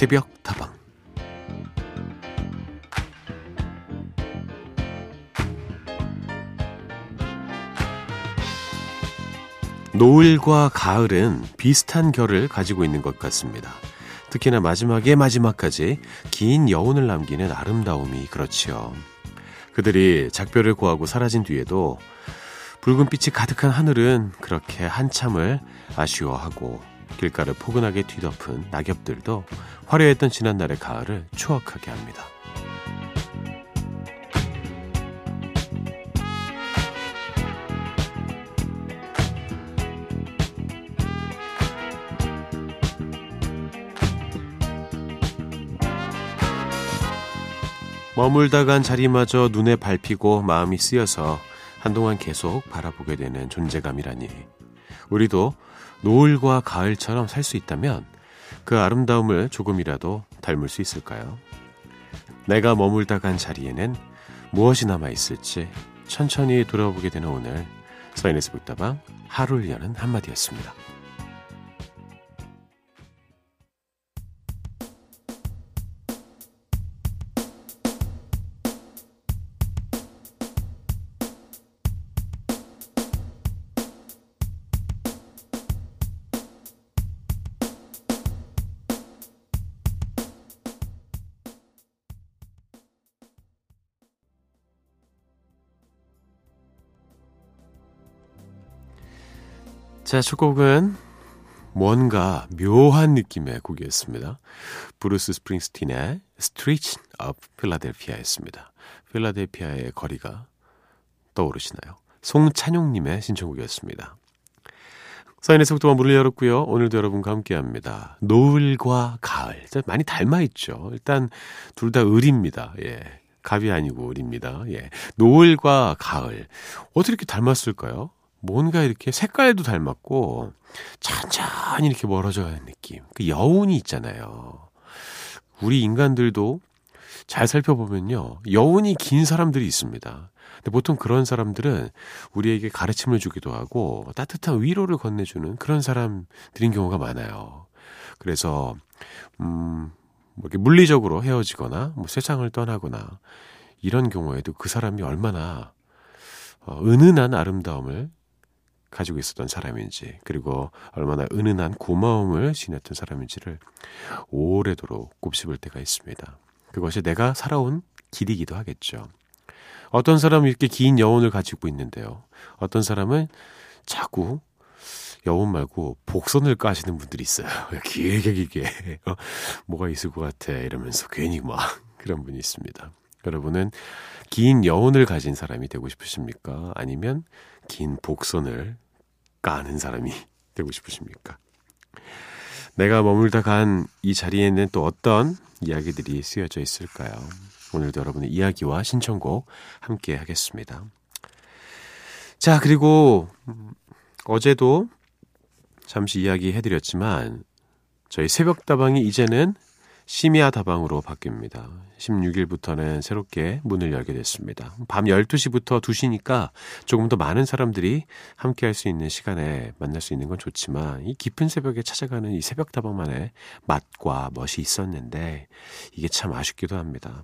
새벽 다방 노을과 가을은 비슷한 결을 가지고 있는 것 같습니다. 특히나 마지막에 마지막까지 긴 여운을 남기는 아름다움이 그렇지요. 그들이 작별을 고하고 사라진 뒤에도 붉은 빛이 가득한 하늘은 그렇게 한참을 아쉬워하고 길가를 포근하게 뒤덮은 낙엽들도 화려했던 지난날의 가을을 추억하게 합니다. 머물다 간 자리마저 눈에 밟히고 마음이 쓰여서 한동안 계속 바라보게 되는 존재감이라니. 우리도 노을과 가을처럼 살 수 있다면 그 아름다움을 조금이라도 닮을 수 있을까요? 내가 머물다 간 자리에는 무엇이 남아 있을지 천천히 돌아보게 되는 오늘 서인에서 북다방 하루를 여는 한마디였습니다. 자, 첫 곡은 뭔가 묘한 느낌의 곡이었습니다. 브루스 스프링스틴의 Streets of Philadelphia였습니다. 필라델피아의 거리가 떠오르시나요? 송찬용님의 신청곡이었습니다. 서인의 새벽다방 문을 열었고요. 오늘도 여러분과 함께합니다. 노을과 가을 많이 닮아 있죠. 일단 둘 다 을입니다. 예, 갑이 아니고 을입니다. 예, 노을과 가을 어떻게 이렇게 닮았을까요? 뭔가 이렇게 색깔도 닮았고 천천히 이렇게 멀어져 가는 느낌. 그 여운이 있잖아요. 우리 인간들도 잘 살펴보면요. 여운이 긴 사람들이 있습니다. 근데 보통 그런 사람들은 우리에게 가르침을 주기도 하고 따뜻한 위로를 건네주는 그런 사람들인 경우가 많아요. 그래서, 음, 뭐 이렇게 물리적으로 헤어지거나 뭐 세상을 떠나거나 이런 경우에도 그 사람이 얼마나 어, 은은한 아름다움을 가지고 있었던 사람인지 그리고 얼마나 은은한 고마움을 지녔던 사람인지를 오래도록 곱씹을 때가 있습니다. 그것이 내가 살아온 길이기도 하겠죠. 어떤 사람은 이렇게 긴 여운을 가지고 있는데요. 어떤 사람은 자꾸 여운 말고 복선을 까시는 분들이 있어요. 길게 길게 어, 뭐가 있을 것 같아 이러면서 괜히 막 그런 분이 있습니다. 여러분은 긴 여운을 가진 사람이 되고 싶으십니까? 아니면 긴 복선을 까는 사람이 되고 싶으십니까? 내가 머물다 간 이 자리에는 또 어떤 이야기들이 쓰여져 있을까요? 오늘도 여러분의 이야기와 신청곡 함께 하겠습니다. 자, 그리고 어제도 잠시 이야기 해드렸지만 저희 새벽다방이 이제는 심야 다방으로 바뀝니다. 16일부터는 새롭게 문을 열게 됐습니다. 밤 12시부터 2시니까 조금 더 많은 사람들이 함께 할 수 있는 시간에 만날 수 있는 건 좋지만 이 깊은 새벽에 찾아가는 이 새벽 다방만의 맛과 멋이 있었는데 이게 참 아쉽기도 합니다.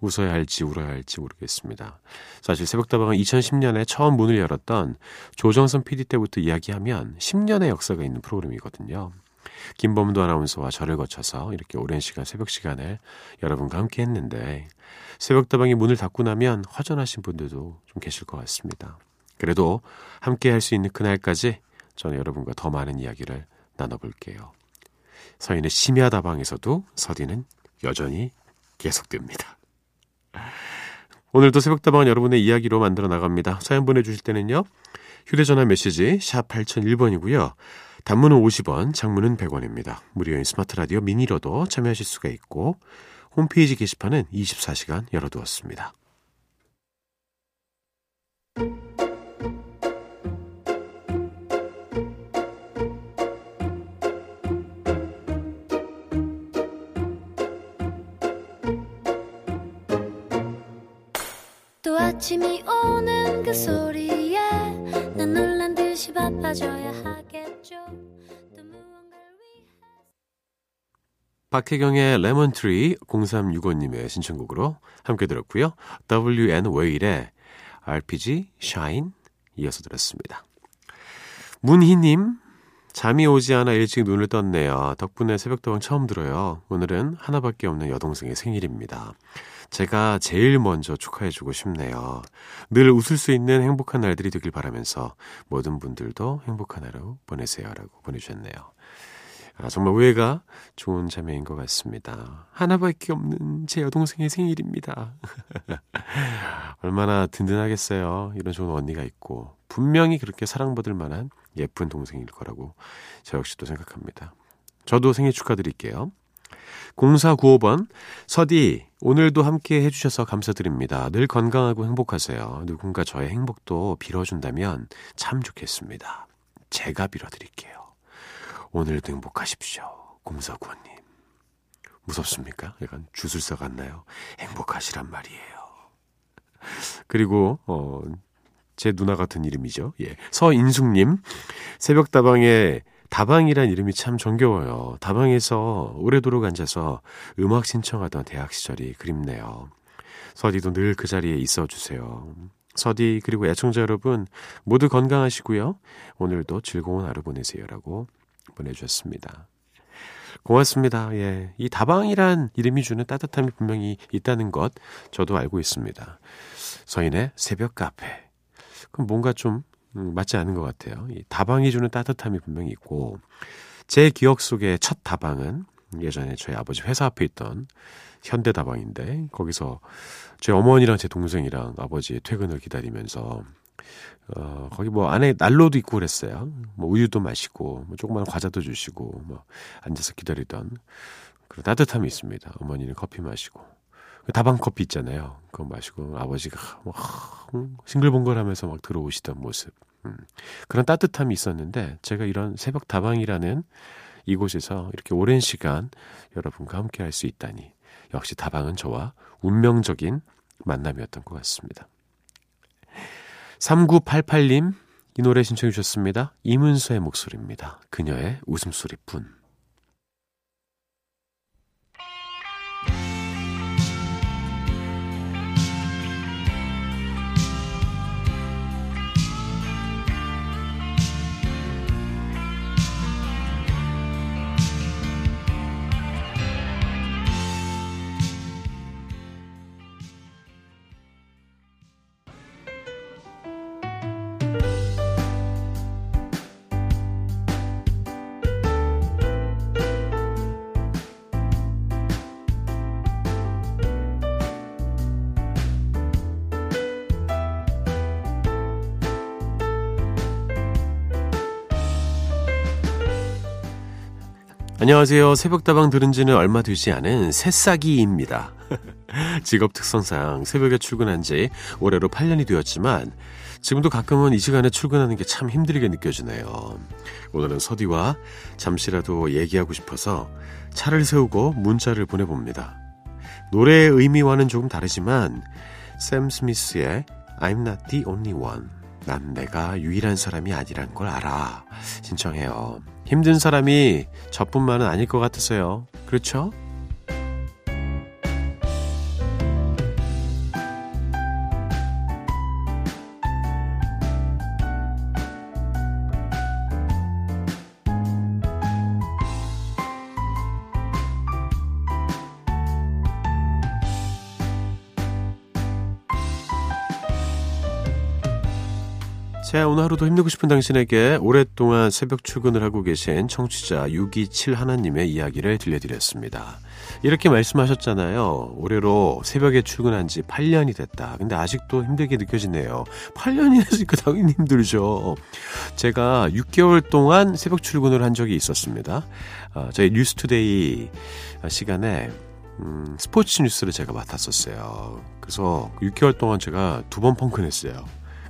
웃어야 할지 울어야 할지 모르겠습니다. 사실 새벽다방은 2010년에 처음 문을 열었던 조정선 PD 때부터 이야기하면 10년의 역사가 있는 프로그램이거든요. 김범도 아나운서와 저를 거쳐서 이렇게 오랜 시간 새벽 시간을 여러분과 함께 했는데 새벽다방이 문을 닫고 나면 허전하신 분들도 좀 계실 것 같습니다. 그래도 함께 할 수 있는 그날까지 저는 여러분과 더 많은 이야기를 나눠볼게요. 서인의 심야다방에서도 서디는 여전히 계속됩니다. 오늘도 새벽다방은 여러분의 이야기로 만들어 나갑니다. 사연 보내주실 때는요. 휴대전화 메시지 샵 8001번이고요. 단문은 50원, 장문은 100원입니다. 무료인 스마트 라디오 미니로도 참여하실 수가 있고 홈페이지 게시판은 24시간 열어두었습니다. 또 아침이 오는 그 소리에 난 듯이 바빠져야 하겠죠. 박혜경의 Lemon Tree 0365님의 신청곡으로 함께 들었고요. WN 웨일의 RPG Shine 이어서 들었습니다. 문희님 잠이 오지 않아 일찍 눈을 떴네요. 덕분에 새벽다방 처음 들어요. 오늘은 하나밖에 없는 여동생의 생일입니다. 제가 제일 먼저 축하해주고 싶네요. 늘 웃을 수 있는 행복한 날들이 되길 바라면서 모든 분들도 행복한 하루 보내세요. 라고 보내주셨네요. 아, 정말 우애가 좋은 자매인 것 같습니다. 하나밖에 없는 제 여동생의 생일입니다. 얼마나 든든하겠어요. 이런 좋은 언니가 있고 분명히 그렇게 사랑받을 만한 예쁜 동생일 거라고 저 역시도 생각합니다. 저도 생일 축하드릴게요. 0495번, 서디, 오늘도 함께 해주셔서 감사드립니다. 늘 건강하고 행복하세요. 누군가 저의 행복도 빌어준다면 참 좋겠습니다. 제가 빌어드릴게요. 오늘도 행복하십시오. 0495님. 무섭습니까? 약간 주술사 같나요? 행복하시란 말이에요. 그리고, 어, 제 누나 같은 이름이죠. 예. 서인숙님, 새벽 다방에 다방이란 이름이 참 정겨워요. 다방에서 오래도록 앉아서 음악 신청하던 대학 시절이 그립네요. 서디도 늘 그 자리에 있어 주세요. 서디 그리고 애청자 여러분 모두 건강하시고요. 오늘도 즐거운 하루 보내세요라고 보내주셨습니다. 고맙습니다. 예. 이 다방이란 이름이 주는 따뜻함이 분명히 있다는 것 저도 알고 있습니다. 서인의 새벽 카페. 그럼 뭔가 좀 음, 맞지 않은 것 같아요. 이 다방이 주는 따뜻함이 분명히 있고 제 기억 속에 첫 다방은 예전에 저희 아버지 회사 앞에 있던 현대 다방인데 거기서 제 어머니랑 제 동생이랑 아버지의 퇴근을 기다리면서 어, 거기 뭐 안에 난로도 있고 그랬어요. 뭐 우유도 마시고, 뭐 조그만 과자도 주시고, 뭐 앉아서 기다리던 그런 따뜻함이 있습니다. 어머니는 커피 마시고. 그 다방 커피 있잖아요. 그거 마시고 아버지가 막 싱글벙글하면서 막 들어오시던 모습. 음. 그런 따뜻함이 있었는데 제가 이런 새벽 다방이라는 이곳에서 이렇게 오랜 시간 여러분과 함께 할 수 있다니 역시 다방은 저와 운명적인 만남이었던 것 같습니다. 3988님 이 노래 신청해 주셨습니다. 이문서의 목소리입니다. 그녀의 웃음소리뿐. 안녕하세요. 새벽다방 들은 지는 얼마 되지 않은 새싹이입니다. 직업 특성상 새벽에 출근한 지 올해로 8년이 되었지만 지금도 가끔은 이 시간에 출근하는 게 참 힘들게 느껴지네요. 오늘은 서디와 잠시라도 얘기하고 싶어서 차를 세우고 문자를 보내봅니다. 노래의 의미와는 조금 다르지만 샘 스미스의 I'm not the only one. 난 내가 유일한 사람이 아니란 걸 알아. 신청해요. 힘든 사람이 저뿐만은 아닐 것 같으세요. 그렇죠? 자, 오늘 하루도 힘들고 싶은 당신에게 오랫동안 새벽 출근을 하고 계신 청취자 627 하나님의 이야기를 들려드렸습니다. 이렇게 말씀하셨잖아요. 올해로 새벽에 출근한 지 8년이 됐다. 근데 아직도 힘들게 느껴지네요. 8년이 됐으니까 당연히 힘들죠. 제가 6개월 동안 새벽 출근을 한 적이 있었습니다. 어, 저희 뉴스투데이 시간에 음, 스포츠 뉴스를 제가 맡았었어요. 그래서 6개월 동안 제가 두 번 펑크냈어요.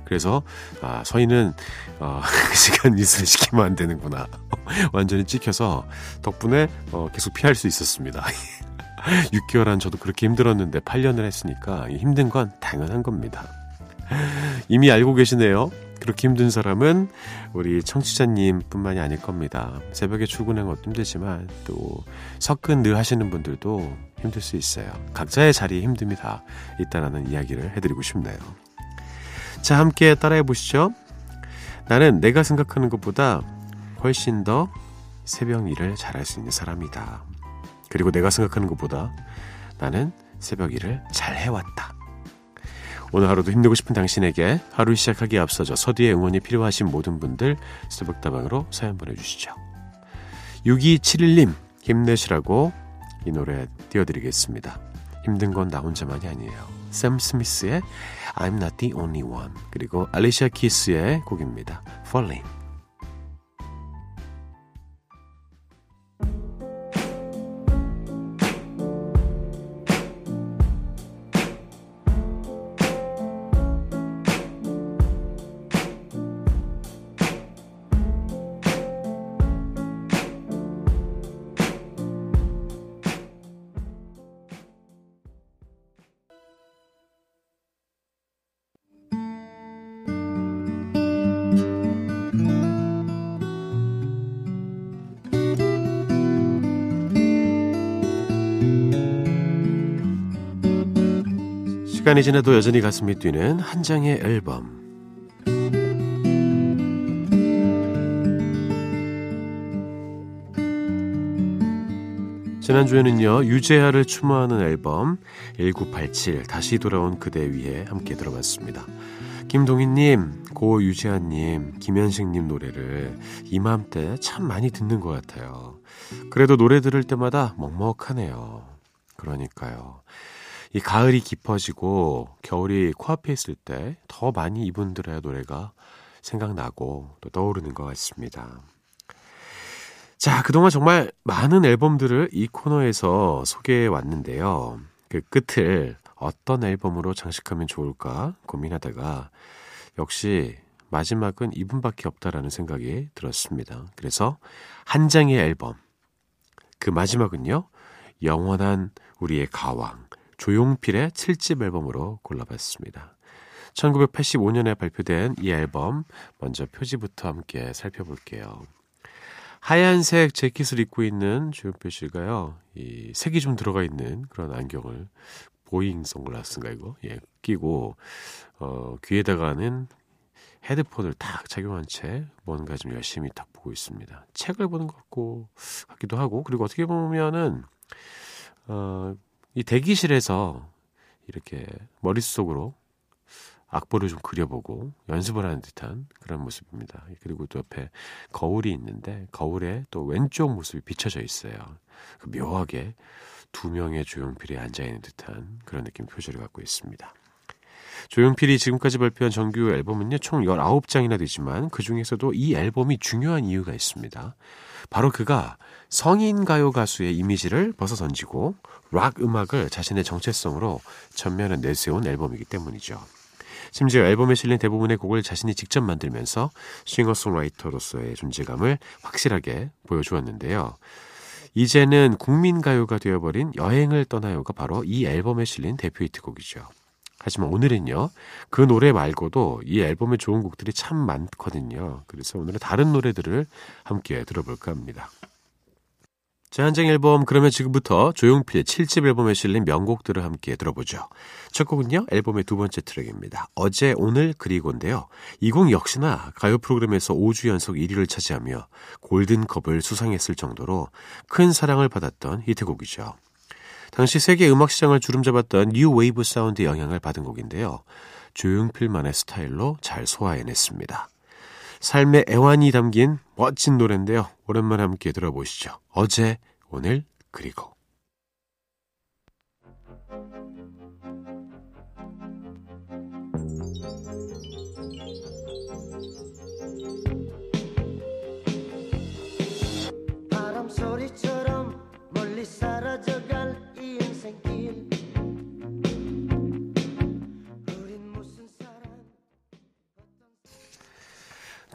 그래서 아, 서희는 어, 그 시간 뉴스를 시키면 안 되는구나. 완전히 찍혀서 덕분에 어, 계속 피할 수 있었습니다. 6개월 한 저도 그렇게 힘들었는데 8년을 했으니까 힘든 건 당연한 겁니다. 이미 알고 계시네요. 그렇게 힘든 사람은 우리 청취자님 뿐만이 아닐 겁니다. 새벽에 출근하는 것도 힘들지만 또 석근 늘 하시는 분들도 힘들 수 있어요. 각자의 자리에 힘듦이 다 있다라는 이야기를 해드리고 싶네요. 자, 함께 따라해 보시죠. 나는 내가 생각하는 것보다 훨씬 더 새벽 일을 잘할 수 있는 사람이다. 그리고 내가 생각하는 것보다 나는 새벽 일을 잘 해왔다. 오늘 하루도 힘내고 싶은 당신에게 하루 시작하기에 앞서서 서두에 응원이 필요하신 모든 분들 새벽다방으로 사연 보내주시죠. 6271님 힘내시라고 이 노래 띄워드리겠습니다. 힘든 건 나 혼자만이 아니에요. 샘 스미스의 I'm Not The Only One 그리고 알리샤 키스의 곡입니다. Falling 시간이 지나도 여전히 가슴이 뛰는 한 장의 앨범. 지난주에는요, 유재하를 추모하는 앨범 1987 다시 돌아온 그대 위에 함께 들어봤습니다. 김동희님, 고 유재하님, 김현식님 노래를 이맘때 참 많이 듣는 것 같아요. 그래도 노래 들을 때마다 먹먹하네요. 그러니까요. 이 가을이 깊어지고 겨울이 코앞에 있을 때 더 많이 이분들의 노래가 생각나고 또 떠오르는 것 같습니다. 자, 그동안 정말 많은 앨범들을 이 코너에서 소개해 왔는데요. 그 끝을 어떤 앨범으로 장식하면 좋을까 고민하다가 역시 마지막은 이분밖에 없다라는 생각이 들었습니다. 그래서 한 장의 앨범. 그 마지막은요. 영원한 우리의 가왕. 조용필의 7집 앨범으로 골라봤습니다. 1985년에 발표된 이 앨범 먼저 표지부터 함께 살펴볼게요. 하얀색 재킷을 입고 있는 조용필 씨가요. 이 색이 좀 들어가 있는 그런 안경을 보잉 선글라스인가 이거 예 끼고 어 귀에다가는 헤드폰을 딱 착용한 채 뭔가 좀 열심히 딱 보고 있습니다. 책을 보는 것 같고 같기도 하고 그리고 어떻게 보면은 어 이 대기실에서 이렇게 머릿속으로 악보를 좀 그려보고 연습을 하는 듯한 그런 모습입니다. 그리고 또 옆에 거울이 있는데 거울에 또 왼쪽 모습이 비춰져 있어요. 그 묘하게 두 명의 조용필이 앉아있는 듯한 그런 느낌 표시를 갖고 있습니다. 조용필이 지금까지 발표한 정규 앨범은요, 총 19장이나 되지만 그 중에서도 이 앨범이 중요한 이유가 있습니다. 바로 그가 성인 가요 가수의 이미지를 벗어 던지고 락 음악을 자신의 정체성으로 전면에 내세운 앨범이기 때문이죠. 심지어 앨범에 실린 대부분의 곡을 자신이 직접 만들면서 싱어송라이터로서의 존재감을 확실하게 보여주었는데요. 이제는 국민가요가 되어버린 여행을 떠나요가 바로 이 앨범에 실린 대표 히트곡이죠. 하지만 오늘은요, 그 노래 말고도 이 앨범에 좋은 곡들이 참 많거든요. 그래서 오늘은 다른 노래들을 함께 들어볼까 합니다. 자, 한장 앨범 그러면 지금부터 조용필 7집 앨범에 실린 명곡들을 함께 들어보죠. 첫 곡은요. 앨범의 두 번째 트랙입니다. 어제 오늘 그리고인데요. 이 곡 역시나 가요 프로그램에서 5주 연속 1위를 차지하며 골든컵을 수상했을 정도로 큰 사랑을 받았던 히트곡이죠. 당시 세계 음악 시장을 주름잡았던 뉴 웨이브 사운드 영향을 받은 곡인데요. 조용필만의 스타일로 잘 소화해냈습니다. 삶의 애환이 담긴 멋진 노래인데요. 오랜만에 함께 들어보시죠. 어제, 오늘, 그리고.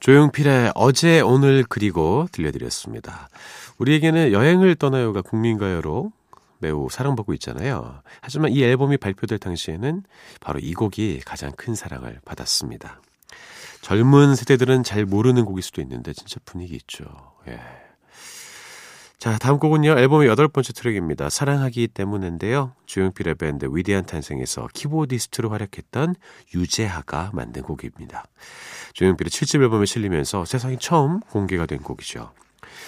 조용필의 어제 오늘 그리고 들려드렸습니다. 우리에게는 여행을 떠나요가 국민가요로 매우 사랑받고 있잖아요. 하지만 이 앨범이 발표될 당시에는 바로 이 곡이 가장 큰 사랑을 받았습니다. 젊은 세대들은 잘 모르는 곡일 수도 있는데 진짜 분위기 있죠. 예. 자, 다음 곡은요. 앨범의 여덟 번째 트랙입니다. 사랑하기 때문인데요. 조용필의 밴드 위대한 탄생에서 키보디스트로 활약했던 유재하가 만든 곡입니다. 조용필의 7집 앨범에 실리면서 세상에 처음 공개가 된 곡이죠.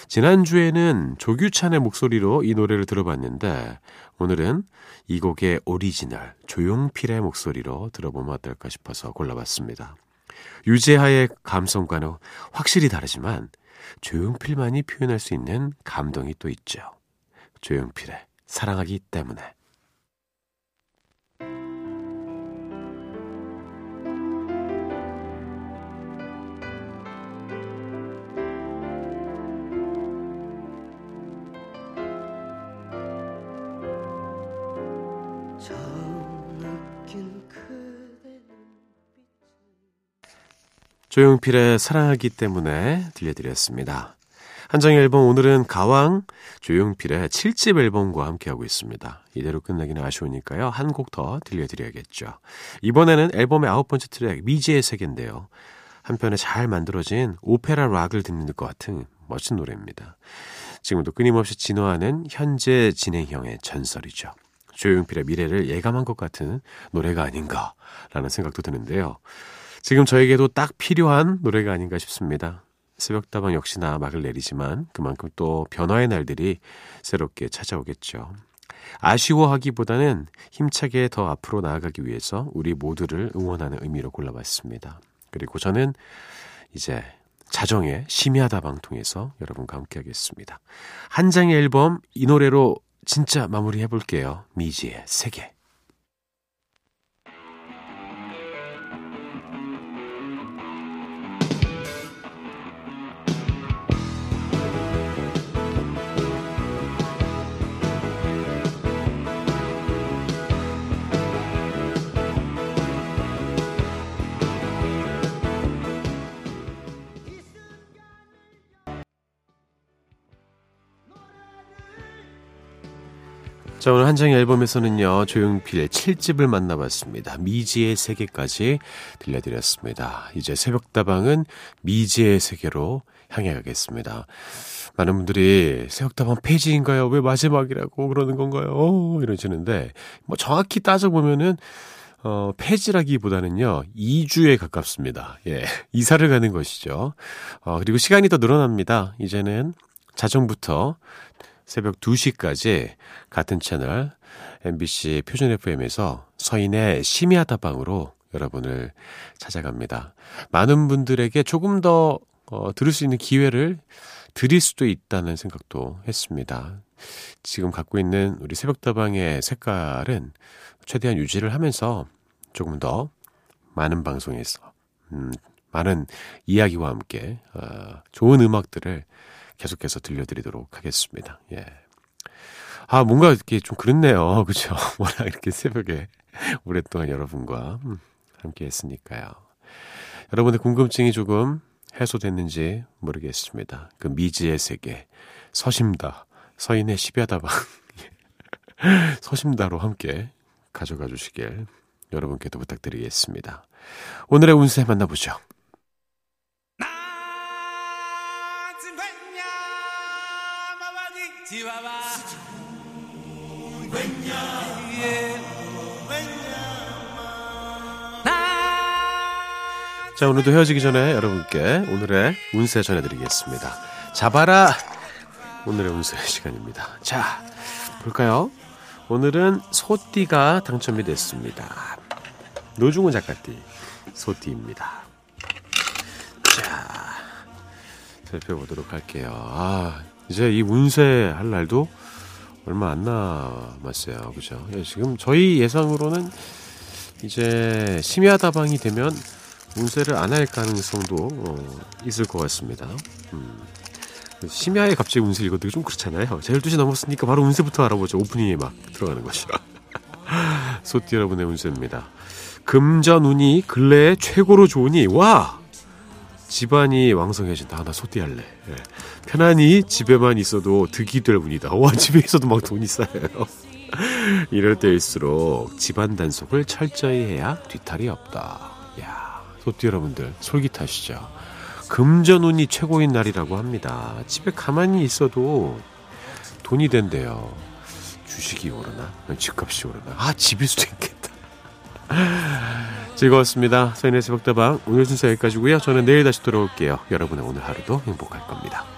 지난주에는 조규찬의 목소리로 이 노래를 들어봤는데 오늘은 이 곡의 오리지널 조용필의 목소리로 들어보면 어떨까 싶어서 골라봤습니다. 유재하의 감성과는 확실히 다르지만 조용필만이 표현할 수 있는 감동이 또 있죠. 조용필의 사랑하기 때문에. 조용필의 사랑하기 때문에 들려드렸습니다. 한정의 앨범 오늘은 가왕 조용필의 7집 앨범과 함께하고 있습니다. 이대로 끝나기는 아쉬우니까요. 한 곡 더 들려드려야겠죠. 이번에는 앨범의 아홉 번째 트랙 미지의 세계인데요. 한편에 잘 만들어진 오페라 락을 듣는 것 같은 멋진 노래입니다. 지금도 끊임없이 진화하는 현재 진행형의 전설이죠. 조용필의 미래를 예감한 것 같은 노래가 아닌가라는 생각도 드는데요. 지금 저에게도 딱 필요한 노래가 아닌가 싶습니다. 새벽다방 역시나 막을 내리지만 그만큼 또 변화의 날들이 새롭게 찾아오겠죠. 아쉬워하기보다는 힘차게 더 앞으로 나아가기 위해서 우리 모두를 응원하는 의미로 골라봤습니다. 그리고 저는 이제 자정의 심야다방 통해서 여러분과 함께 하겠습니다. 한 장의 앨범 이 노래로 진짜 마무리해 볼게요. 미지의 세계. 자, 오늘 한정의 앨범에서는요, 조용필의 7집을 만나봤습니다. 미지의 세계까지 들려드렸습니다. 이제 새벽다방은 미지의 세계로 향해 가겠습니다. 많은 분들이 새벽다방 페이지인가요? 왜 마지막이라고 그러는 건가요? 오, 이러시는데, 뭐 정확히 따져보면은, 어, 폐지라기보다는요, 2주에 가깝습니다. 예, 이사를 가는 것이죠. 어, 그리고 시간이 더 늘어납니다. 이제는 자정부터 새벽 2시까지 같은 채널 MBC 표준 FM에서 서인의 심야 다방으로 여러분을 찾아갑니다. 많은 분들에게 조금 더 어, 들을 수 있는 기회를 드릴 수도 있다는 생각도 했습니다. 지금 갖고 있는 우리 새벽다방의 색깔은 최대한 유지를 하면서 조금 더 많은 방송에서 음, 많은 이야기와 함께 어, 좋은 음악들을 계속해서 들려드리도록 하겠습니다. 예. 아, 뭔가 이렇게 좀 그렇네요. 그죠? 워낙 이렇게 새벽에 오랫동안 여러분과 음, 함께 했으니까요. 여러분의 궁금증이 조금 해소됐는지 모르겠습니다. 그 미지의 세계, 서심다, 서인의 십야다방, 서심다로 함께 가져가 주시길 여러분께도 부탁드리겠습니다. 오늘의 운세 만나보죠. 자, 오늘도 헤어지기 전에 여러분께 오늘의 운세 전해드리겠습니다. 잡아라! 오늘의 운세 시간입니다. 자, 볼까요? 오늘은 소띠가 당첨이 됐습니다. 노중훈 작가띠, 소띠입니다. 자, 살펴보도록 할게요. 아, 이제 이 운세 할 날도 얼마 안 남았어요. 그죠? 예, 지금 저희 예상으로는 이제 심야다방이 되면 운세를 안 할 가능성도 어, 있을 것 같습니다. 음. 심야에 갑자기 운세 읽어도 좀 그렇잖아요. 제 12시 넘었으니까 바로 운세부터 알아보죠. 오프닝에 막 들어가는 것이라. 소띠 여러분의 운세입니다. 금전 운이 근래에 최고로 좋으니 와 집안이 왕성해진다. 아, 나 소띠 할래. 예. 편안히 집에만 있어도 득이 될 운이다. 와 집에 있어도 막 돈이 쌓여요. 이럴 때일수록 집안 단속을 철저히 해야 뒤탈이 없다. 야 소띠 여러분들 솔깃하시죠? 금전운이 최고인 날이라고 합니다. 집에 가만히 있어도 돈이 된대요. 주식이 오르나? 집값이 오르나? 아, 집일 수도 있겠다. 즐거웠습니다. 서인의 새벽다방 오늘 순서 여기까지고요. 저는 내일 다시 돌아올게요. 여러분의 오늘 하루도 행복할 겁니다.